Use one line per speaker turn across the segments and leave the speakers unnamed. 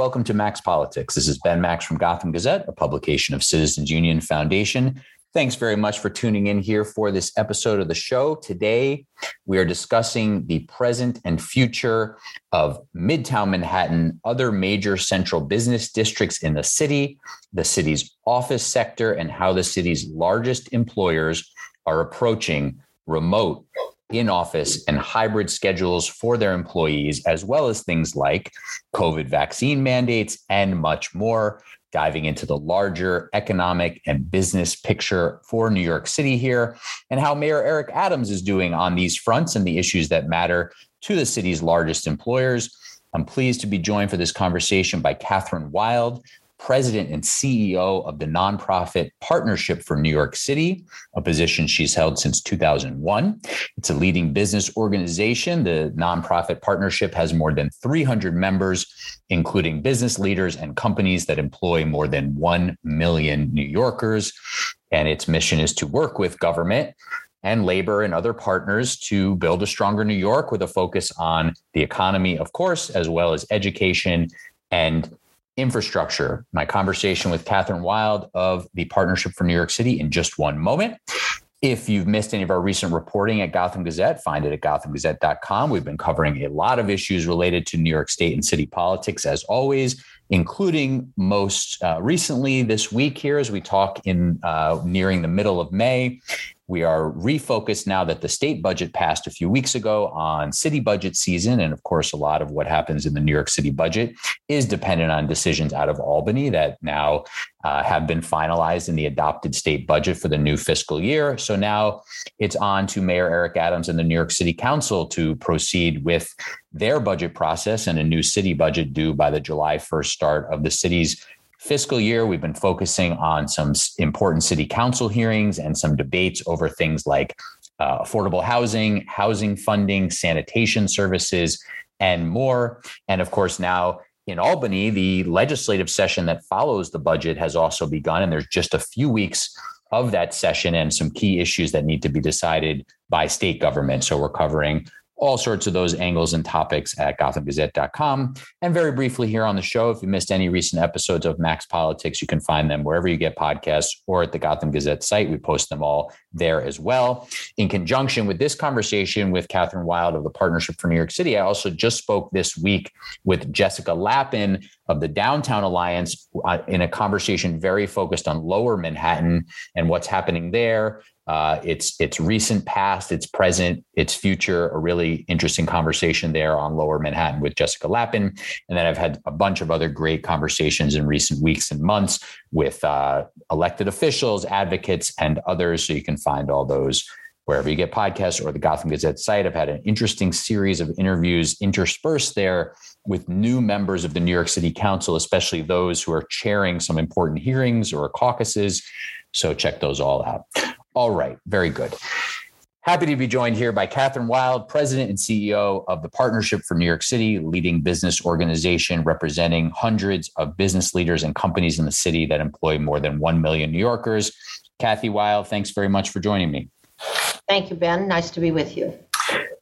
Welcome to Max Politics. This is Ben Max from Gotham Gazette, a publication of Citizens Union Foundation. Thanks very much for tuning in here for this episode of the show. Today, we are discussing the present and future of Midtown Manhattan, other major central business districts in the city, the city's office sector, and how the city's largest employers are approaching remote in office and hybrid schedules for their employees, as well as things like COVID vaccine mandates and much more. Diving into the larger economic and business picture for New York City here, and how Mayor Eric Adams is doing on these fronts and the issues that matter to the city's largest employers. I'm pleased to be joined for this conversation by Kathryn Wylde, president and CEO of the nonprofit Partnership for New York City, a position she's held since 2001. It's a leading business organization. The nonprofit partnership has more than 300 members, including business leaders and companies that employ more than 1 million New Yorkers. And its mission is to work with government and labor and other partners to build a stronger New York with a focus on the economy, of course, as well as education and infrastructure. My conversation with Kathryn Wylde of the Partnership for New York City in just one moment. If you've missed any of our recent reporting at Gotham Gazette, find it at gothamgazette.com. We've been covering a lot of issues related to New York State and city politics, as always, including most uh, recently this week here as we talk in uh, nearing the middle of May we are refocused now that the state budget passed a few weeks ago on city budget season. And of course, a lot of what happens in the New York City budget is dependent on decisions out of Albany that now uh, have been finalized in the adopted state budget for the new fiscal year. So now it's on to Mayor Eric Adams and the New York City Council to proceed with their budget process and a new city budget due by the July 1st start of the city's fiscal year, we've been focusing on some important city council hearings and some debates over things like uh, affordable housing, housing funding, sanitation services, and more. And of course, now in Albany, the legislative session that follows the budget has also begun, and there's just a few weeks of that session and some key issues that need to be decided by state government. So we're covering all sorts of those angles and topics at gothamgazette.com. And very briefly here on the show, if you missed any recent episodes of Max Politics, you can find them wherever you get podcasts or at the Gotham Gazette site. We post them all there as well. In conjunction with this conversation with Kathryn Wylde of the Partnership for New York City, I also just spoke this week with Jessica Lappin of the Downtown Alliance uh, in a conversation very focused on lower Manhattan and what's happening there uh, its its recent past, its present, its future. A really interesting conversation there on Lower Manhattan with Jessica Lappin, and then I've had a bunch of other great conversations in recent weeks and months with uh, elected officials, advocates, and others. So you can find all those wherever you get podcasts or the Gotham Gazette site. I've had an interesting series of interviews interspersed there with new members of the New York City Council, especially those who are chairing some important hearings or caucuses. So check those all out. All right, very good. Happy to be joined here by Kathryn Wylde, President and CEO of the Partnership for New York City, leading business organization representing hundreds of business leaders and companies in the city that employ more than 1 million New Yorkers. Kathy Wylde, thanks very much for joining me.
Thank you, Ben. Nice to be with you.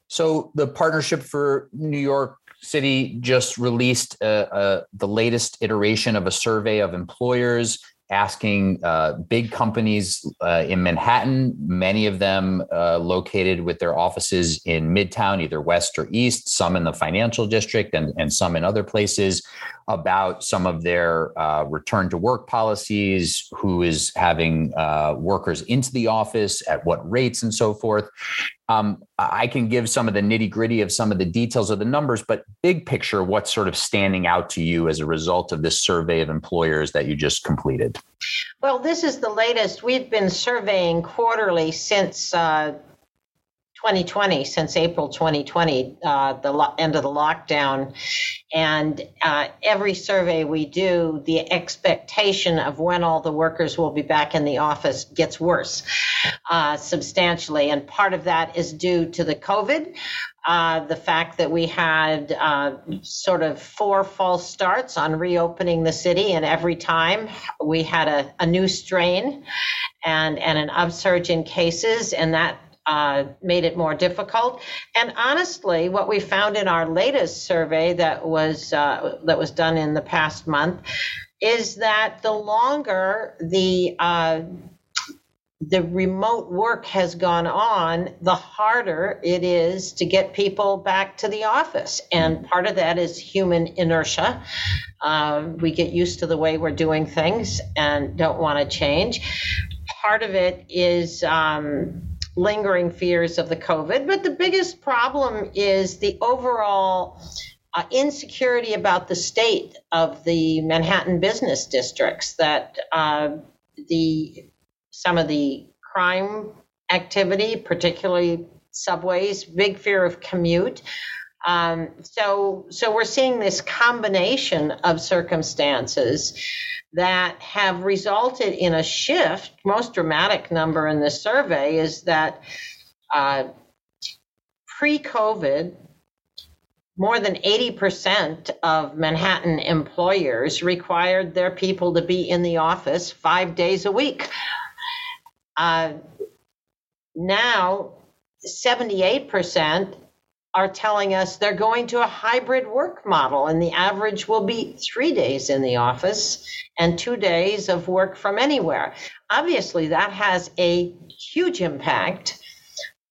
So, the Partnership for New York City just released uh, uh, the latest iteration of a survey of employers asking uh, big companies uh, in Manhattan, many of them uh, located with their offices in Midtown, either west or east, some in the financial district and, and some in other places, about some of their uh, return to work policies, who is having uh, workers into the office, at what rates, and so forth. Um, I can give some of the nitty gritty of some of the details of the numbers, but big picture, what's sort of standing out to you as a result of this survey of employers that you just completed?
Well, this is the latest. We've been surveying quarterly since uh, 2020 since April 2020, uh, the lo- end of the lockdown. And uh, every survey we do, the expectation of when all the workers will be back in the office gets worse uh, substantially. And part of that is due to the COVID. Uh, the fact that we had uh, sort of four false starts on reopening the city, and every time we had a, a new strain and, and an upsurge in cases, and that uh, made it more difficult. And honestly, what we found in our latest survey that was uh, that was done in the past month is that the longer the uh, the remote work has gone on, the harder it is to get people back to the office. And part of that is human inertia. Uh, we get used to the way we're doing things and don't want to change. Part of it is um, lingering fears of the COVID, but the biggest problem is the overall. Uh, insecurity about the state of the Manhattan business districts that uh, the some of the crime activity, particularly subways, big fear of commute. Um, so, so we're seeing this combination of circumstances that have resulted in a shift. Most dramatic number in the survey is that uh, pre-COVID, more than 80% of Manhattan employers required their people to be in the office five days a week. Uh, now, 78% are telling us they're going to a hybrid work model, and the average will be three days in the office and two days of work from anywhere. Obviously, that has a huge impact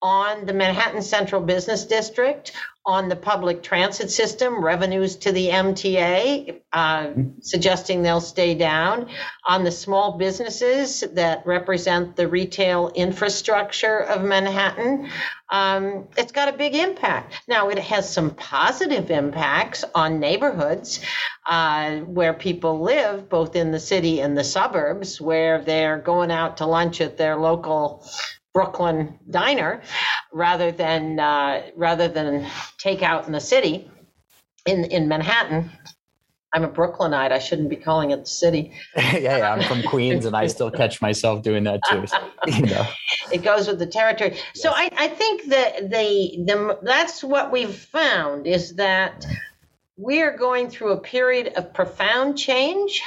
on the Manhattan Central Business District, on the public transit system, revenues to the MTA, uh, suggesting they'll stay down, on the small businesses that represent the retail infrastructure of Manhattan. Um, it's got a big impact. Now, it has some positive impacts on neighborhoods uh, where people live, both in the city and the suburbs, where they're going out to lunch at their local Brooklyn diner rather than uh, rather than take out in the city in in Manhattan. I'm a Brooklynite. I shouldn't be calling it the city.
yeah, yeah, I'm from Queens, and I still catch myself doing that too. So, you know.
It goes with the territory. Yes. So I, I think that the the that's what we've found is that we are going through a period of profound change.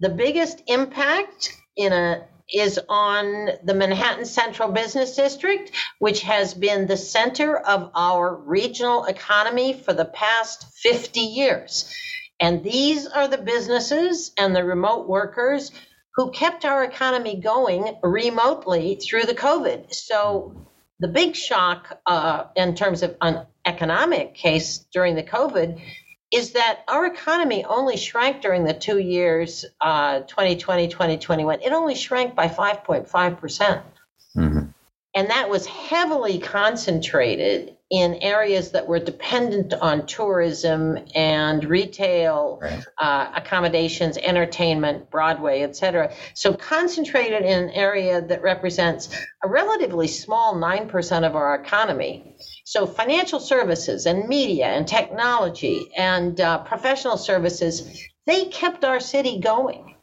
The biggest impact in a is on the Manhattan Central Business District, which has been the center of our regional economy for the past 50 years. And these are the businesses and the remote workers who kept our economy going remotely through the COVID. So the big shock uh, in terms of an economic case during the COVID is that our economy only shrank during the two years, uh, 2020, 2021. It only shrank by 5.5%. percent mm hmm And that was heavily concentrated in areas that were dependent on tourism and retail right. uh, accommodations, entertainment, Broadway, et cetera. So concentrated in an area that represents a relatively small 9% of our economy. So, financial services and media and technology and uh, professional services, they kept our city going.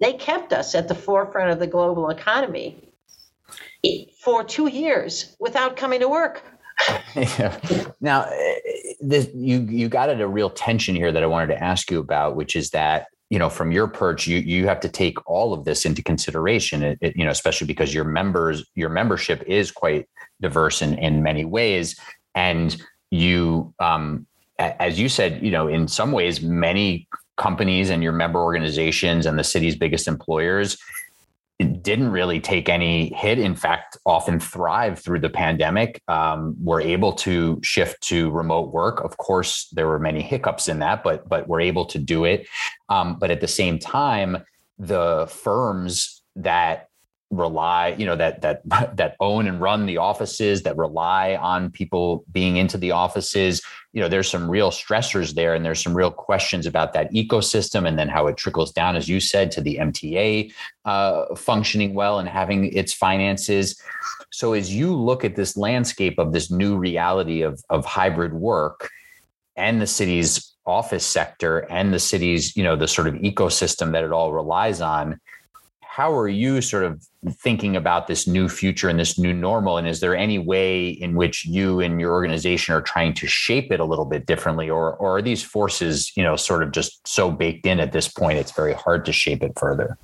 They kept us at the forefront of the global economy for two years without coming to work.
Yeah. Now, eh, this, you you got at a real tension here that I wanted to ask you about, which is that you know from your perch you you have to take all of this into consideration it, it, you know especially because your members your membership is quite diverse in in many ways and you um as you said you know in some ways many companies and your member organizations and the city's biggest employers didn't really take any hit. In fact, often thrive through the pandemic. Um, were able to shift to remote work. Of course, there were many hiccups in that, but but we're able to do it. Um, but at the same time, the firms that rely you know that that that own and run the offices that rely on people being into the offices. You know there's some real stressors there and there's some real questions about that ecosystem and then how it trickles down as you said to the mta uh, functioning well and having its finances. So as you look at this landscape of this new reality of of hybrid work and the city's office sector and the city's you know the sort of ecosystem that it all relies on how are you sort of thinking about this new future and this new normal? And is there any way in which you and your organization are trying to shape it a little bit differently? Or or are these forces you know sort of just so baked in at this point it's very hard to shape it further?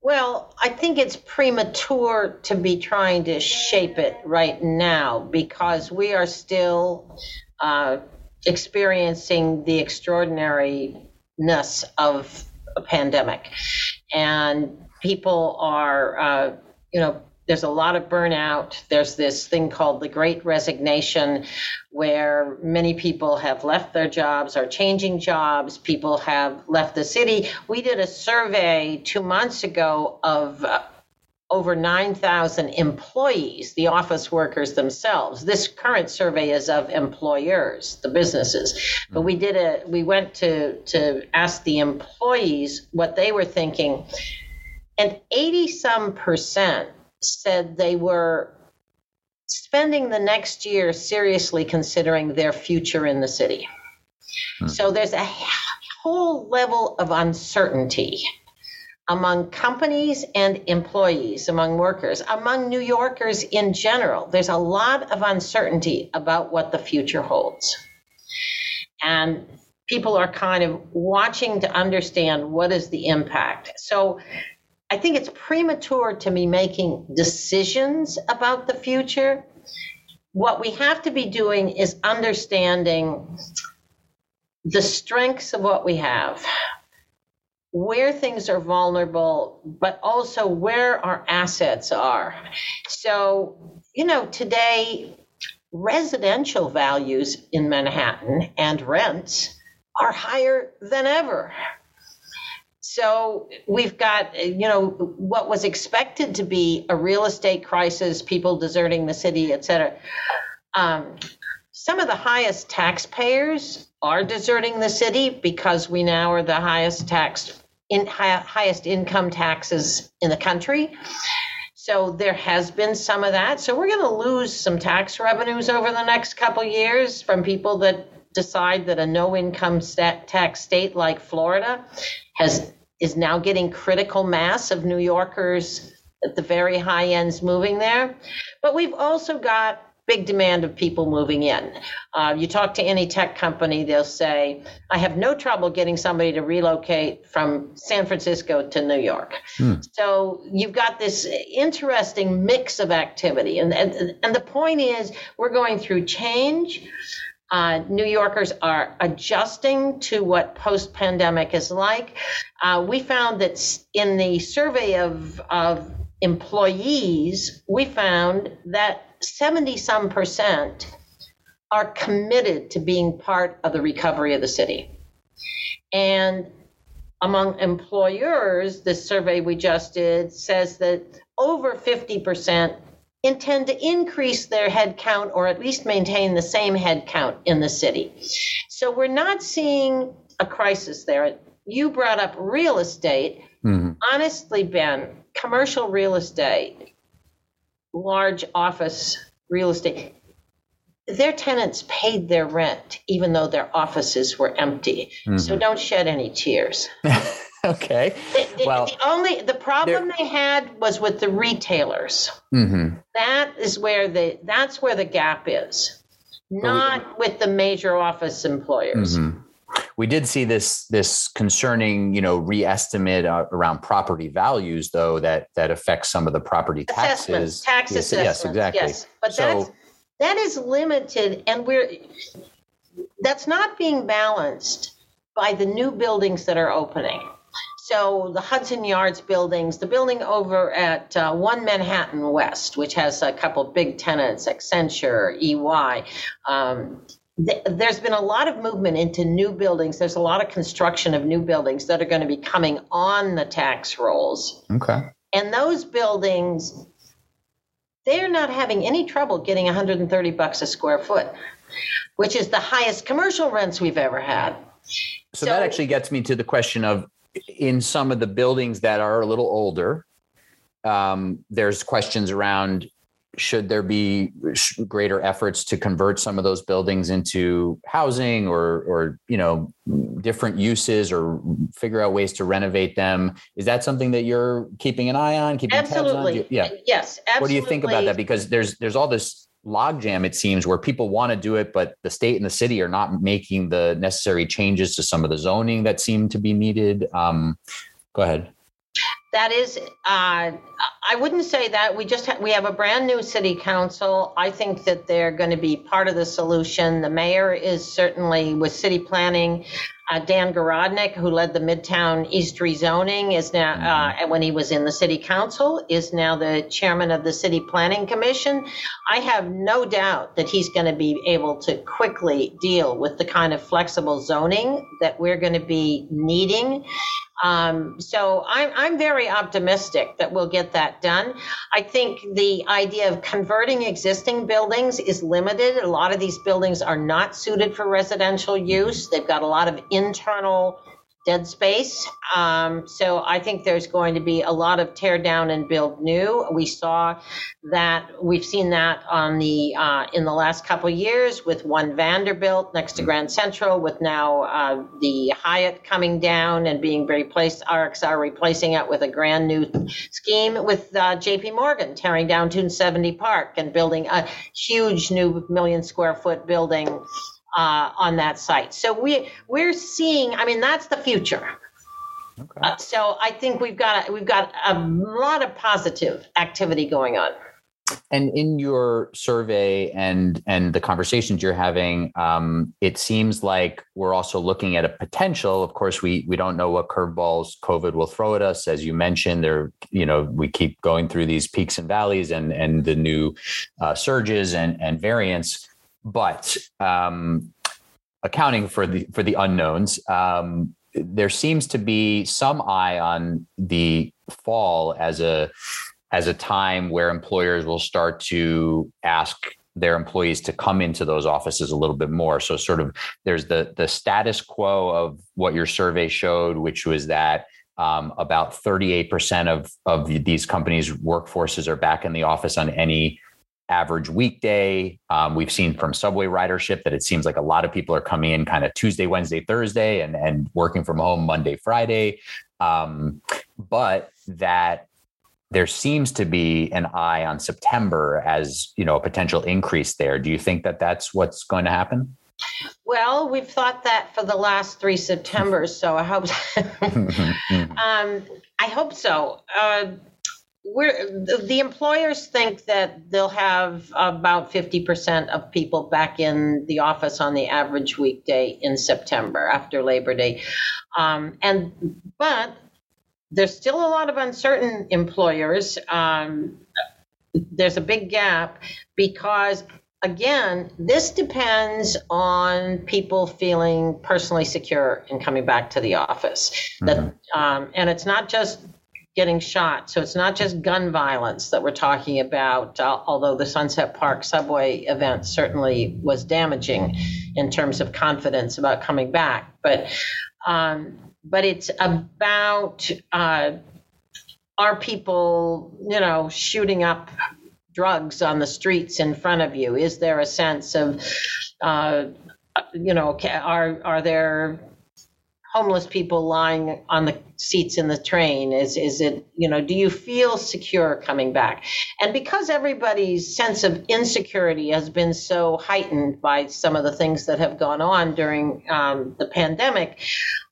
Well, I think it's premature to be trying to shape it right now because we are still uh, experiencing the extraordinariness of a pandemic. And people are, uh, you know, there's a lot of burnout. There's this thing called the great resignation where many people have left their jobs, are changing jobs, people have left the city. We did a survey two months ago of uh, over 9,000 employees, the office workers themselves. This current survey is of employers, the businesses. But we did a we went to to ask the employees what they were thinking. And 80 some percent said they were spending the next year seriously considering their future in the city. Hmm. So there's a whole level of uncertainty among companies and employees, among workers, among New Yorkers in general. There's a lot of uncertainty about what the future holds. And people are kind of watching to understand what is the impact. So I think it's premature to be making decisions about the future. What we have to be doing is understanding the strengths of what we have, where things are vulnerable, but also where our assets are. So, you know, today, residential values in Manhattan and rents are higher than ever. So we've got, you know, what was expected to be a real estate crisis, people deserting the city, et cetera. Um, some of the highest taxpayers are deserting the city because we now are the highest taxed in highest income taxes in the country. So there has been some of that. So we're going to lose some tax revenues over the next couple years from people that decide that a no income tax state like Florida has is now getting critical mass of New Yorkers at the very high ends moving there. But we've also got big demand of people moving in. Uh, you talk to any tech company, they'll say, I have no trouble getting somebody to relocate from San Francisco to New York. Hmm. So you've got this interesting mix of activity. And, and, and the point is, we're going through change. Uh, New Yorkers are adjusting to what post pandemic is like. Uh, we found that in the survey of, of employees, we found that 70 some percent are committed to being part of the recovery of the city. And among employers, the survey we just did says that over 50% intend to increase their headcount or at least maintain the same headcount in the city. So we're not seeing a crisis there. You brought up real estate. Mm-hmm. Honestly, Ben, commercial real estate, large office real estate, their tenants paid their rent even though their offices were empty. Mm-hmm. So don't shed any tears.
okay.
The, well, the only the problem they had was with the retailers. Mm-hmm. That is where the that's where the gap is, not we, with the major office employers. Mm-hmm.
We did see this this concerning, you know, reestimate uh, around property values, though that that affects some of the property taxes.
Tax yes, yes, exactly. Yes, but so, that's that is limited, and we're that's not being balanced by the new buildings that are opening. So the Hudson Yards buildings, the building over at uh, One Manhattan West, which has a couple big tenants, Accenture, EY. Um, th- there's been a lot of movement into new buildings. There's a lot of construction of new buildings that are going to be coming on the tax rolls.
Okay.
And those buildings, they're not having any trouble getting 130 bucks a square foot, which is the highest commercial rents we've ever had.
So, so that actually gets me to the question of in some of the buildings that are a little older, um, there's questions around should there be greater efforts to convert some of those buildings into housing or or you know different uses or figure out ways to renovate them is that something that you're keeping an eye on keeping
absolutely.
tabs on yeah
yes absolutely.
what do you think about that because there's there's all this logjam, it seems, where people want to do it, but the state and the city are not making the necessary changes to some of the zoning that seem to be needed. Um, go ahead.
That is, uh, I wouldn't say that. We just ha- we have a brand new city council. I think that they're going to be part of the solution. The mayor is certainly with city planning. Uh, Dan Garodnick, who led the Midtown East rezoning, is now, uh, when he was in the city council, is now the chairman of the city planning commission. I have no doubt that he's going to be able to quickly deal with the kind of flexible zoning that we're going to be needing. Um, so I'm, I'm very optimistic that we'll get that done. I think the idea of converting existing buildings is limited. A lot of these buildings are not suited for residential use. They've got a lot of internal dead space. Um, so I think there's going to be a lot of tear down and build new. We saw that we've seen that on the uh, in the last couple of years with one Vanderbilt next to Grand Central, with now uh, the Hyatt coming down and being replaced, RXR replacing it with a grand new scheme with uh, J.P. Morgan tearing down 270 Park and building a huge new million square foot building uh, on that site. So we we're seeing. I mean, that's the future. Okay. Uh, so I think we've got a, we've got a lot of positive activity going on.
And in your survey and and the conversations you're having, um, it seems like we're also looking at a potential. Of course, we we don't know what curveballs COVID will throw at us. As you mentioned, there you know we keep going through these peaks and valleys and and the new uh, surges and and variants but um, accounting for the for the unknowns, um, there seems to be some eye on the fall as a as a time where employers will start to ask their employees to come into those offices a little bit more. So sort of there's the the status quo of what your survey showed, which was that um, about 38% of of these companies' workforces are back in the office on any average weekday. Um, we've seen from subway ridership that it seems like a lot of people are coming in kind of Tuesday, Wednesday, Thursday, and and working from home Monday, Friday. Um, but that there seems to be an eye on September as you know a potential increase there. Do you think that that's what's going to happen?
Well, we've thought that for the last three Septembers, so I hope. um, I hope so. Uh, we're the, employers think that they'll have about 50% of people back in the office on the average weekday in September after Labor Day. Um, and but there's still a lot of uncertain employers. Um, there's a big gap because again, this depends on people feeling personally secure in coming back to the office. Mm-hmm. That um, and it's not just getting shot. So it's not just gun violence that we're talking about, uh, although the Sunset Park subway event certainly was damaging in terms of confidence about coming back. But um, but it's about uh, are people, you know, shooting up drugs on the streets in front of you? Is there a sense of, uh, you know, are are there homeless people lying on the seats in the train? Is is it you know do you feel secure coming back? And because everybody's sense of insecurity has been so heightened by some of the things that have gone on during um, the pandemic.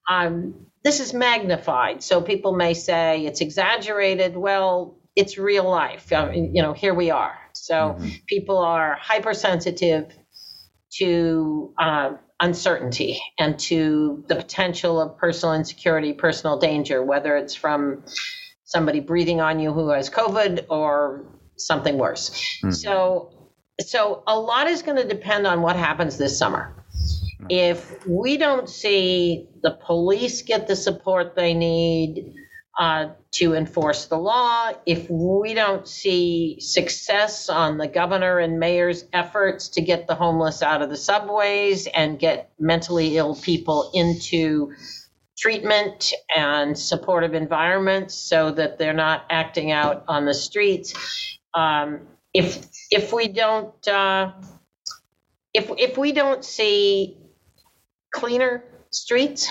Um, this is magnified. So people may say it's exaggerated. Well, it's real life. I mean, you know, here we are. So mm-hmm. people are hypersensitive to uh, uncertainty and to the potential of personal insecurity, personal danger, whether it's from somebody breathing on you who has COVID or something worse. Mm-hmm. So, so a lot is going to depend on what happens this summer. If we don't see the police get the support they need, uh, to enforce the law. If we don't see success on the governor and mayor's efforts to get the homeless out of the subways and get mentally ill people into treatment and supportive environments so that they're not acting out on the streets. Um, if if we don't uh, if if we don't see cleaner streets,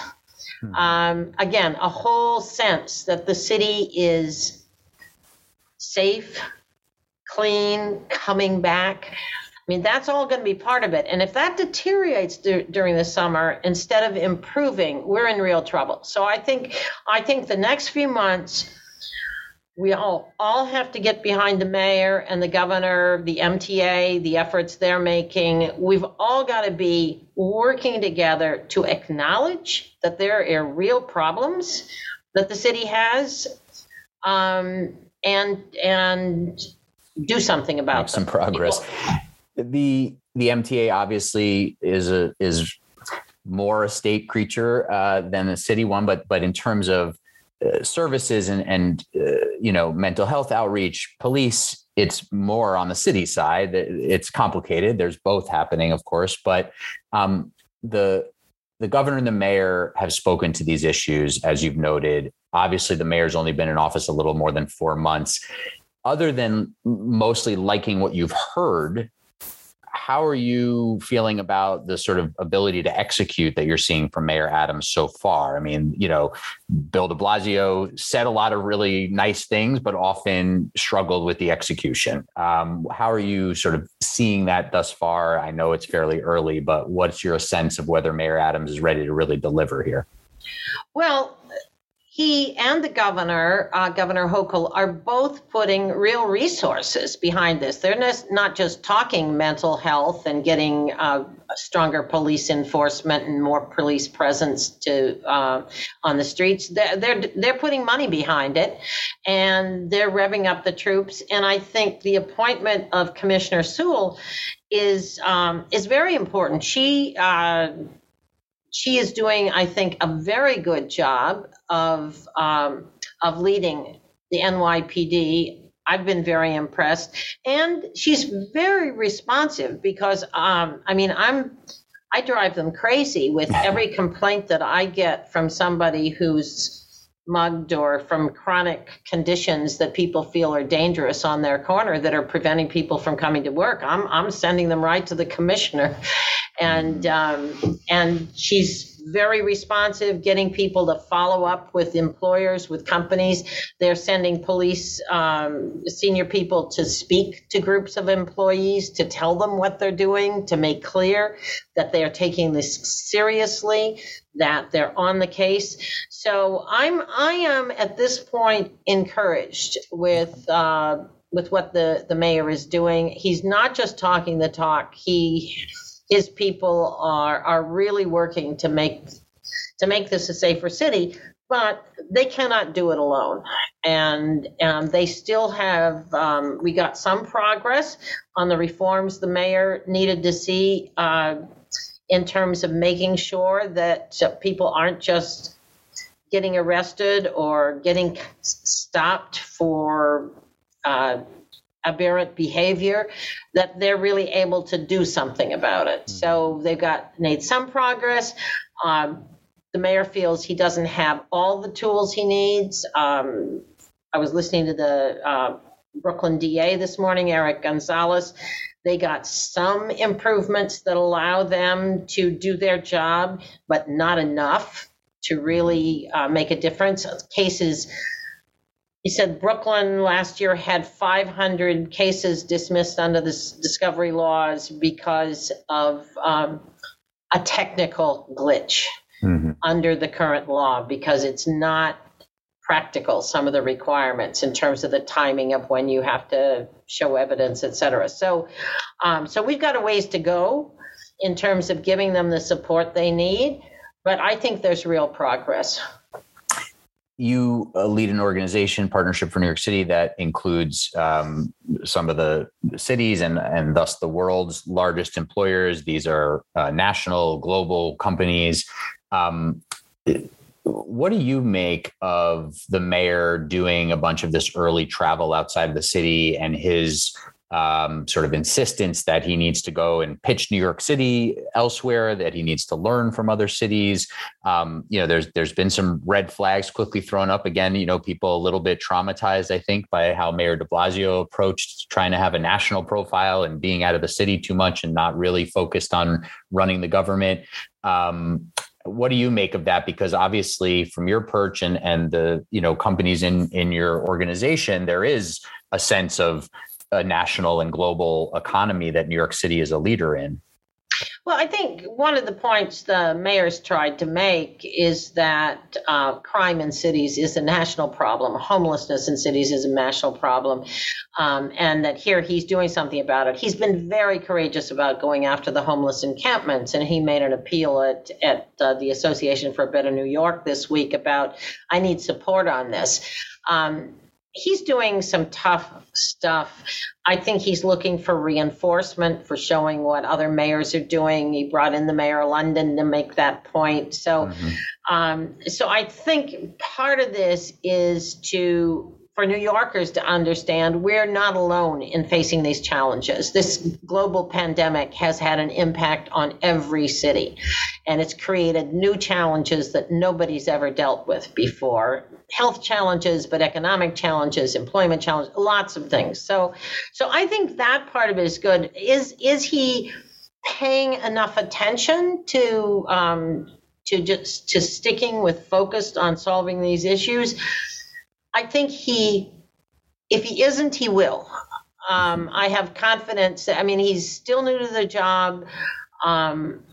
Hmm. Um, again, a whole sense that the city is safe, clean, coming back. I mean, that's all going to be part of it. And if that deteriorates d- during the summer instead of improving, we're in real trouble. So I think, I think the next few months we all all have to get behind the mayor and the governor, the MTA, the efforts they're making. We've all got to be working together to acknowledge that there are real problems that the city has, um, and and do something about
Make some progress. The the MTA obviously is a is more a state creature uh, than a city one, but but in terms of uh, services and and uh, you know mental health outreach, police, it's more on the city side. It's complicated. There's both happening, of course, but um, the the governor and the mayor have spoken to these issues, as you've noted. Obviously, the mayor's only been in office a little more than four months. Other than mostly liking what you've heard how are you feeling about the sort of ability to execute that you're seeing from Mayor Adams so far? I mean, you know, Bill de Blasio said a lot of really nice things, but often struggled with the execution. Um, how are you sort of seeing that thus far? I know it's fairly early, but what's your sense of whether Mayor Adams is ready to really deliver here?
Well, he and the governor, uh, Governor Hochul, are both putting real resources behind this. They're not just talking mental health and getting uh, stronger police enforcement and more police presence to uh, on the streets. They're, they're they're putting money behind it, and they're revving up the troops. And I think the appointment of Commissioner Sewell is um, is very important. She uh, she is doing, I think, a very good job of um, of leading the NYPD. I've been very impressed, and she's very responsive because um, I mean I'm I drive them crazy with every complaint that I get from somebody who's mugged or from chronic conditions that people feel are dangerous on their corner that are preventing people from coming to work. I'm I'm sending them right to the commissioner, and um, and she's very responsive, getting people to follow up with employers, with companies. They're sending police, um, senior people to speak to groups of employees, to tell them what they're doing, to make clear that they are taking this seriously, that they're on the case. So I'm, I am at this point encouraged with, uh, with what the, the mayor is doing. He's not just talking the talk. He his people are are really working to make to make this a safer city but they cannot do it alone. And and they still have um, we got some progress on the reforms the mayor needed to see uh, in terms of making sure that people aren't just getting arrested or getting stopped for uh, aberrant behavior that they're really able to do something about it. Mm-hmm. So they've got made some progress. Um, the mayor feels he doesn't have all the tools he needs. Um, I was listening to the uh, Brooklyn DA this morning, Eric Gonzalez. They got some improvements that allow them to do their job, but not enough to really uh, make a difference. Cases he said Brooklyn last year had 500 cases dismissed under the discovery laws because of um, a technical glitch mm-hmm. under the current law because it's not practical some of the requirements in terms of the timing of when you have to show evidence et cetera so um, so we've got a ways to go in terms of giving them the support they need but i think there's real progress
you uh, lead an organization partnership for new york city that includes um, some of the cities and and thus the world's largest employers. These are uh, national global companies. Um, what do you make of the mayor doing a bunch of this early travel outside of the city and his um, sort of insistence that he needs to go and pitch New York City elsewhere, that he needs to learn from other cities. Um, you know, there's there's been some red flags quickly thrown up again. You know, people a little bit traumatized, I think, by how Mayor De Blasio approached trying to have a national profile and being out of the city too much and not really focused on running the government. Um, what do you make of that because obviously from your perch and and the you know companies in in your organization there is a sense of a national and global economy that New York City is a leader in.
Well, I think one of the points the mayor's tried to make is that uh, crime in cities is a national problem. Homelessness in cities is a national problem. Um, and that here he's doing something about it. He's been very courageous about going after the homeless encampments. And he made an appeal at, at uh, the Association for a Better New York this week about, I need support on this. Um, he's doing some tough stuff. I think he's looking for reinforcement for showing what other mayors are doing. He brought in the mayor of London to make that point. So, mm-hmm. um, so I think part of this is to for New Yorkers to understand we're not alone in facing these challenges. This global pandemic has had an impact on every city, and it's created new challenges that nobody's ever dealt with before. Health challenges, but economic challenges, employment challenges, lots of things. So, so I think that part of it is good. Is is he paying enough attention to um, to just to sticking with focused on solving these issues? I think he, if he isn't, he will. Um, I have confidence. I mean, he's still new to the job. Um,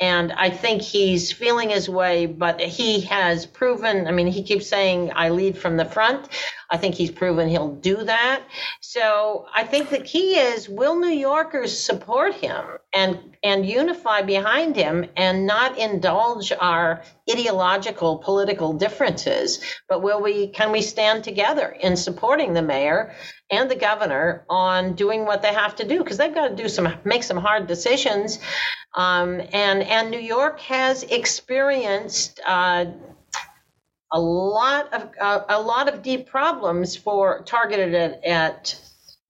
and I think he's feeling his way, but he has proven. I mean, he keeps saying, I lead from the front. I think he's proven he'll do that. So I think the key is will New Yorkers support him and, and unify behind him and not indulge our ideological political differences, but will we, can we stand together in supporting the mayor and the governor on doing what they have to do? Because they've got to do some, make some hard decisions um, and and New York has experienced uh, a lot of uh, a lot of deep problems for targeted at, at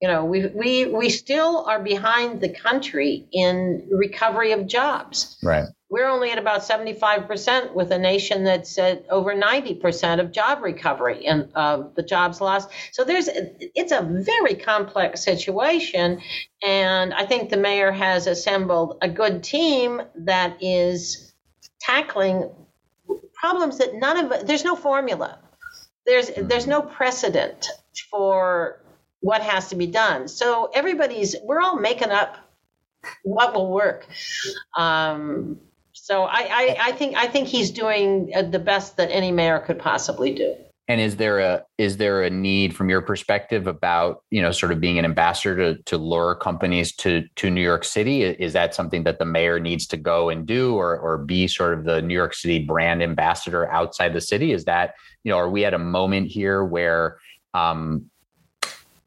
you know we we we still are behind the country in recovery of jobs.
Right.
We're only at about 75% with a nation that's at over 90% of job recovery and of the jobs lost. So there's it's a very complex situation and I think the mayor has assembled a good team that is tackling problems that none of there's no formula. There's there's no precedent for what has to be done. So everybody's we're all making up what will work. Um, so I, I, I think I think he's doing the best that any mayor could possibly do.
And is there a is there a need from your perspective about you know sort of being an ambassador to, to lure companies to to New York City? Is that something that the mayor needs to go and do, or or be sort of the New York City brand ambassador outside the city? Is that you know are we at a moment here where um,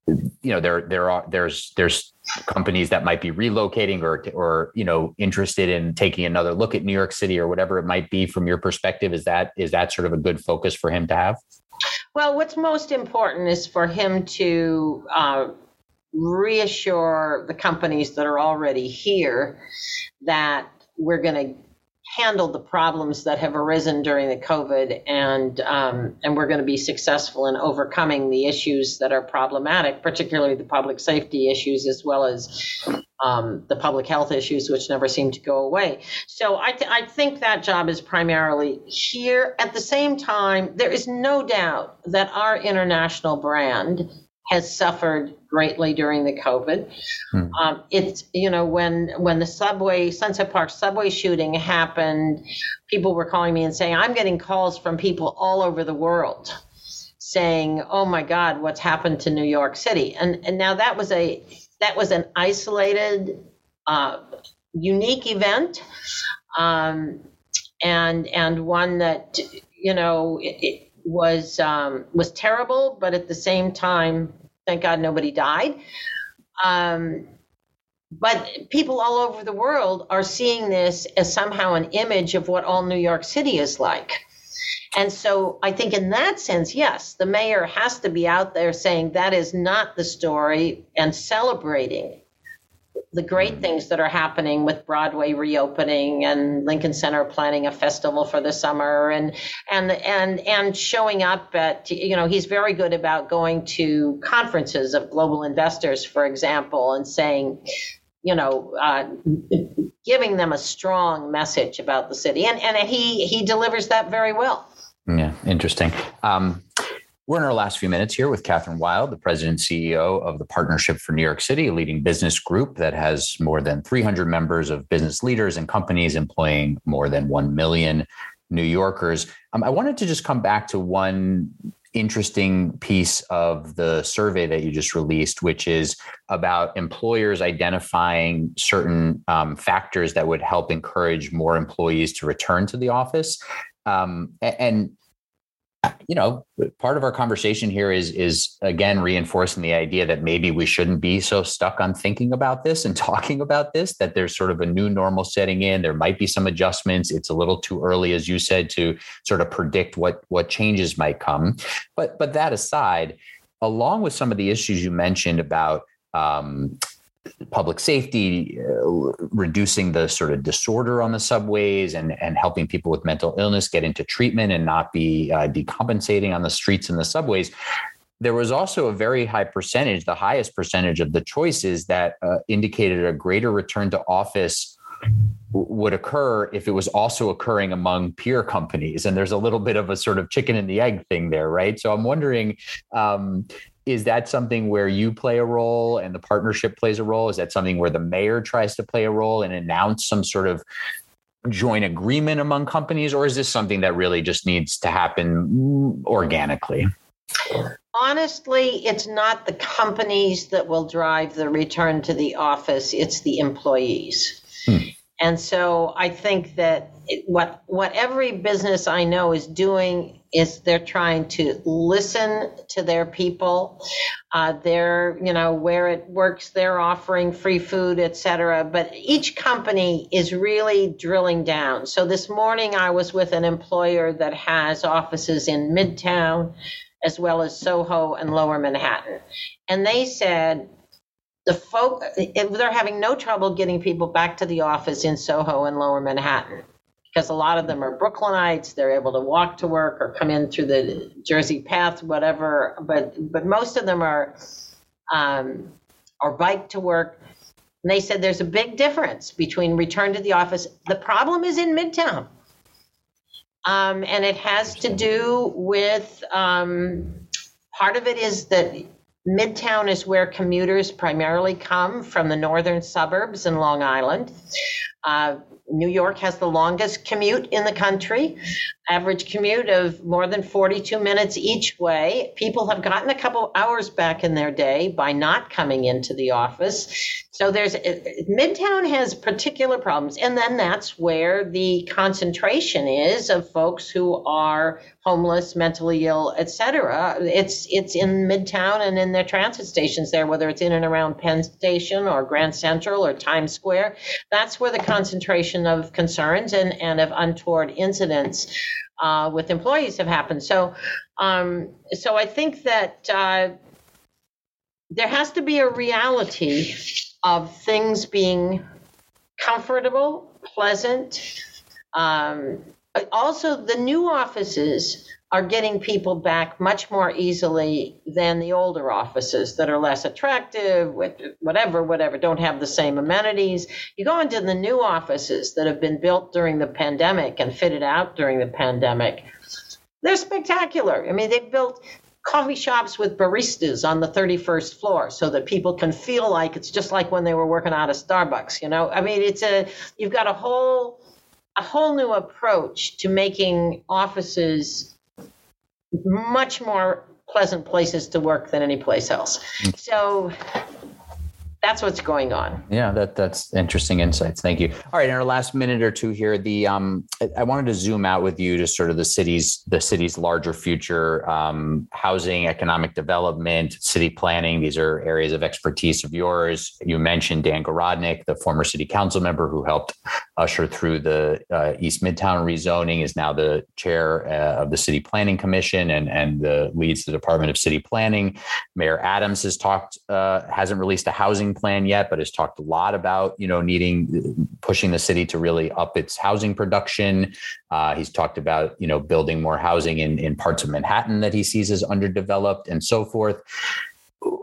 you know there there are there's there's companies that might be relocating or or you know interested in taking another look at New York City or whatever it might be from your perspective is that is that sort of a good focus for him to have
well what's most important is for him to uh, reassure the companies that are already here that we're going to handle the problems that have arisen during the COVID, and um, and we're going to be successful in overcoming the issues that are problematic, particularly the public safety issues as well as um, the public health issues, which never seem to go away. So I, th- I think that job is primarily here. At the same time, there is no doubt that our international brand has suffered greatly during the COVID. Hmm. Um, it's you know when when the subway Sunset Park subway shooting happened, people were calling me and saying I'm getting calls from people all over the world saying, "Oh my God, what's happened to New York City?" And and now that was a that was an isolated, uh, unique event, um, and and one that you know. It, it, was um, was terrible, but at the same time, thank God nobody died. Um, but people all over the world are seeing this as somehow an image of what all New York City is like. And so I think in that sense, yes, the mayor has to be out there saying that is not the story and celebrating the great things that are happening with Broadway reopening and Lincoln Center planning a festival for the summer and and and and showing up at you know he's very good about going to conferences of global investors for example and saying you know uh, giving them a strong message about the city. And and he he delivers that very well.
Yeah interesting. Um, We're in our last few minutes here with Kathryn Wylde, the president and CEO of the Partnership for New York City, a leading business group that has more than 300 members of business leaders and companies employing more than 1 million New Yorkers. Um, I wanted to just come back to one interesting piece of the survey that you just released, which is about employers identifying certain um, factors that would help encourage more employees to return to the office. Um, and you know part of our conversation here is is again reinforcing the idea that maybe we shouldn't be so stuck on thinking about this and talking about this that there's sort of a new normal setting in. There might be some adjustments. It's a little too early as you said to sort of predict what what changes might come. But but that aside along with some of the issues you mentioned about um, public safety, uh, reducing the sort of disorder on the subways and, and helping people with mental illness get into treatment and not be uh, decompensating on the streets and the subways. There was also a very high percentage, the highest percentage of the choices that uh, indicated a greater return to office would occur if it was also occurring among peer companies and there's a little bit of a sort of chicken and the egg thing there right so i'm wondering um, is that something where you play a role and the partnership plays a role? Is that something where the mayor tries to play a role and announce some sort of joint agreement among companies, or is this something that really just needs to happen organically?
Honestly, it's not the companies that will drive the return to the office, it's the employees. Hmm. And so I think that what what every business I know is doing is they're trying to listen to their people. Uh, they're you know where it works, they're offering free food, etc. But each company is really drilling down. So this morning I was with an employer that has offices in Midtown, as well as Soho and Lower Manhattan, and they said the folk they're having no trouble getting people back to the office in Soho and Lower Manhattan because a lot of them are Brooklynites. They're able to walk to work or come in through the Jersey Path, whatever. But but most of them are um, or bike to work. And they said there's a big difference between return to the office. The problem is in Midtown. Um, and it has to do with um, part of it is that Midtown is where commuters primarily come from the northern suburbs in Long Island. Uh, New York has the longest commute in the country, average commute of more than 42 minutes each way. People have gotten a couple hours back in their day by not coming into the office. So there's Midtown has particular problems, and then that's where the concentration is of folks who are homeless, mentally ill, etc. It's it's in Midtown and in their transit stations there, whether it's in and around Penn Station or Grand Central or Times Square. That's where the concentration of concerns and and of untoward incidents uh, with employees have happened. So um, so I think that. Uh, there has to be a reality of things being comfortable, pleasant. Um, also, the new offices are getting people back much more easily than the older offices that are less attractive, whatever, whatever, don't have the same amenities. You go into the new offices that have been built during the pandemic and fitted out during the pandemic. They're spectacular. I mean, they've built coffee shops with baristas on the 31st floor so that people can feel like it's just like when they were working out of Starbucks, you know? I mean, it's a you've got a whole a whole new approach to making offices much more pleasant places to work than any place else. Mm. So that's what's going on.
Yeah, that that's interesting insights. Thank you. All right, in our last minute or two here, the um, I wanted to zoom out with you to sort of the city's the city's larger future, um, housing, economic development, city planning. These are areas of expertise of yours. You mentioned Dan Garodnick, the former city council member who helped usher through the uh, East Midtown rezoning, is now the chair uh, of the City Planning Commission and and the, leads the Department of City Planning. Mayor Adams has talked, uh, hasn't released a housing plan yet, but has talked a lot about you know needing pushing the city to really up its housing production. Uh, he's talked about you know building more housing in in parts of Manhattan that he sees as underdeveloped and so forth.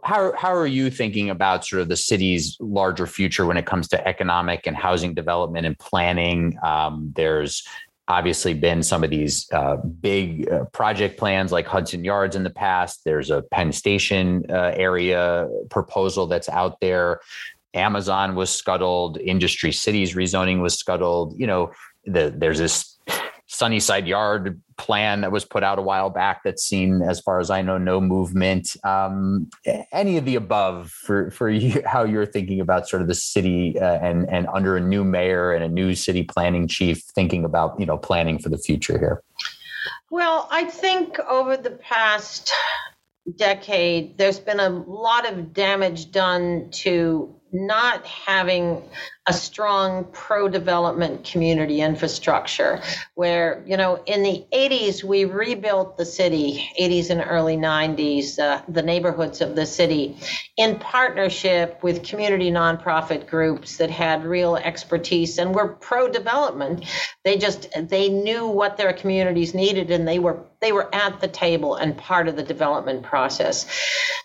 How, how are you thinking about sort of the city's larger future when it comes to economic and housing development and planning? Um, there's obviously been some of these uh, big uh, project plans like Hudson Yards in the past. There's a Penn Station uh, area proposal that's out there. Amazon was scuttled. Industry Cities rezoning was scuttled. You know, the, there's this Sunnyside Yard plan that was put out a while back that's seen, as far as I know, no movement. Um, any of the above for for you, how you're thinking about sort of the city uh, and and under a new mayor and a new city planning chief, thinking about you know planning for the future here.
Well, I think over the past decade, there's been a lot of damage done to not having a strong pro development community infrastructure where you know in the 80s we rebuilt the city 80s and early 90s uh, the neighborhoods of the city in partnership with community nonprofit groups that had real expertise and were pro development they just they knew what their communities needed and they were they were at the table and part of the development process.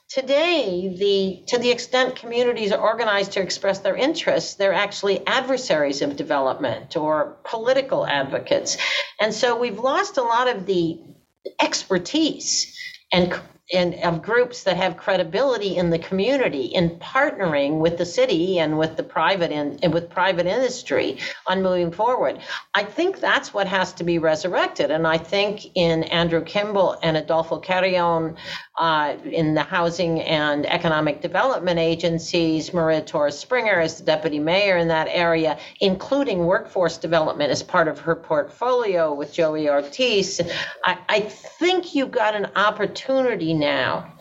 Today the to the extent communities are organized to express their interests they're actually adversaries of development or political advocates. And so we've lost a lot of the expertise and and of groups that have credibility in the community in partnering with the city and with the private in, and with private industry on moving forward. I think that's what has to be resurrected. And I think in Andrew Kimball and Adolfo Carrion uh, in the housing and economic development agencies, Maria Torres Springer as the deputy mayor in that area, including workforce development as part of her portfolio with Joey Ortiz. I, I think you've got an opportunity now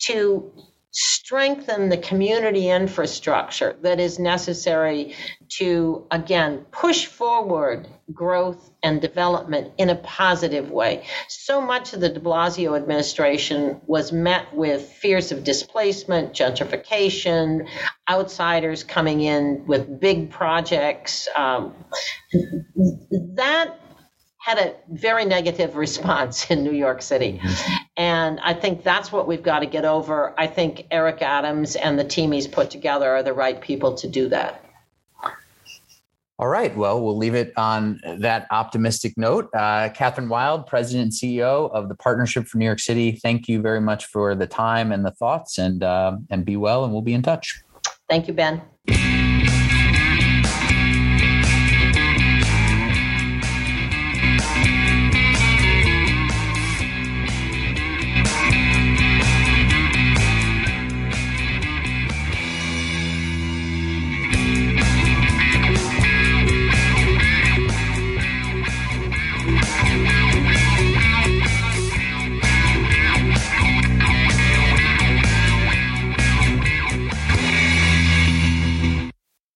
to strengthen the community infrastructure that is necessary to, again, push forward growth and development in a positive way. So much of the de Blasio administration was met with fears of displacement, gentrification, outsiders coming in with big projects. Um, that had a very negative response in New York City. And I think that's what we've got to get over. I think Eric Adams and the team he's put together are the right people to do that.
All right. Well, we'll leave it on that optimistic note. Uh, Kathryn Wylde, President and CEO of the Partnership for New York City. Thank you very much for the time and the thoughts, and uh, and be well. And we'll be in touch.
Thank you, Ben.